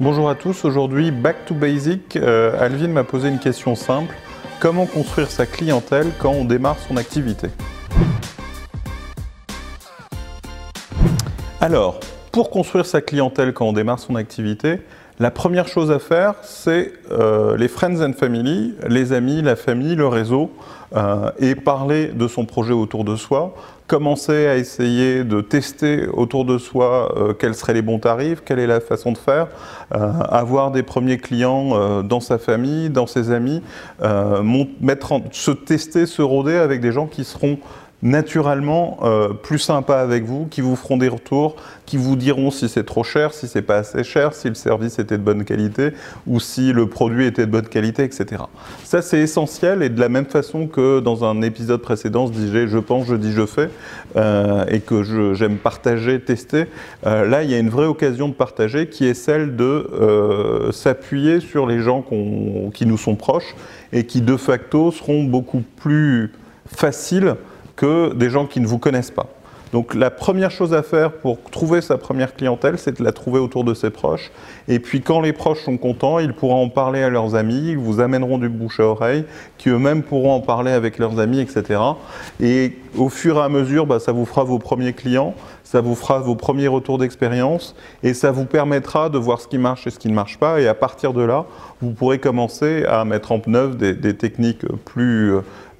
Bonjour à tous, aujourd'hui Back to Basic. Euh, Alvin m'a posé une question simple. Comment construire sa clientèle quand on démarre son activité? Alors, pour construire sa clientèle quand on démarre son activité, la première chose à faire, c'est euh, les friends and family, les amis, la famille, le réseau, euh, et parler de son projet autour de soi, commencer à essayer de tester autour de soi euh, quels seraient les bons tarifs, quelle est la façon de faire, avoir des premiers clients dans sa famille, dans ses amis, se tester, se rôder avec des gens qui seront naturellement euh, plus sympas avec vous, qui vous feront des retours, qui vous diront si c'est trop cher, si c'est pas assez cher, si le service était de bonne qualité ou si le produit était de bonne qualité, etc. Ça c'est essentiel et de la même façon que dans un épisode précédent, je disais je pense, je dis je fais euh, et que j'aime partager, tester. Euh, là il y a une vraie occasion de partager qui est celle de s'appuyer sur les gens qui nous sont proches et qui de facto seront beaucoup plus faciles que des gens qui ne vous connaissent pas. Donc la première chose à faire pour trouver sa première clientèle, c'est de la trouver autour de ses proches. Et puis quand les proches sont contents, ils pourront en parler à leurs amis, ils vous amèneront du bouche à oreille, qui eux-mêmes pourront en parler avec leurs amis, etc. Et au fur et à mesure, bah, ça vous fera vos premiers clients, ça vous fera vos premiers retours d'expérience, et ça vous permettra de voir ce qui marche et ce qui ne marche pas. Et à partir de là, vous pourrez commencer à mettre en œuvre des, techniques plus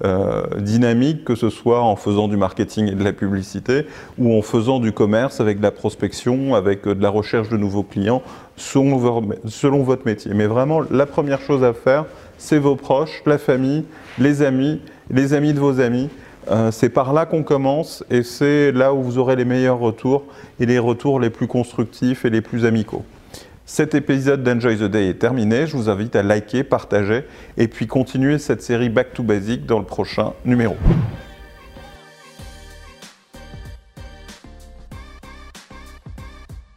euh, dynamique, que ce soit en faisant du marketing et de la publicité ou en faisant du commerce avec de la prospection, avec euh, de la recherche de nouveaux clients selon, votre métier. Mais vraiment, la première chose à faire, c'est vos proches, la famille, les amis, les amis de vos amis. Euh, c'est par là qu'on commence et c'est là où vous aurez les meilleurs retours et les retours les plus constructifs et les plus amicaux. Cet épisode d'Enjoy the Day est terminé. Je vous invite à liker, partager et puis continuer cette série Back to Basic dans le prochain numéro.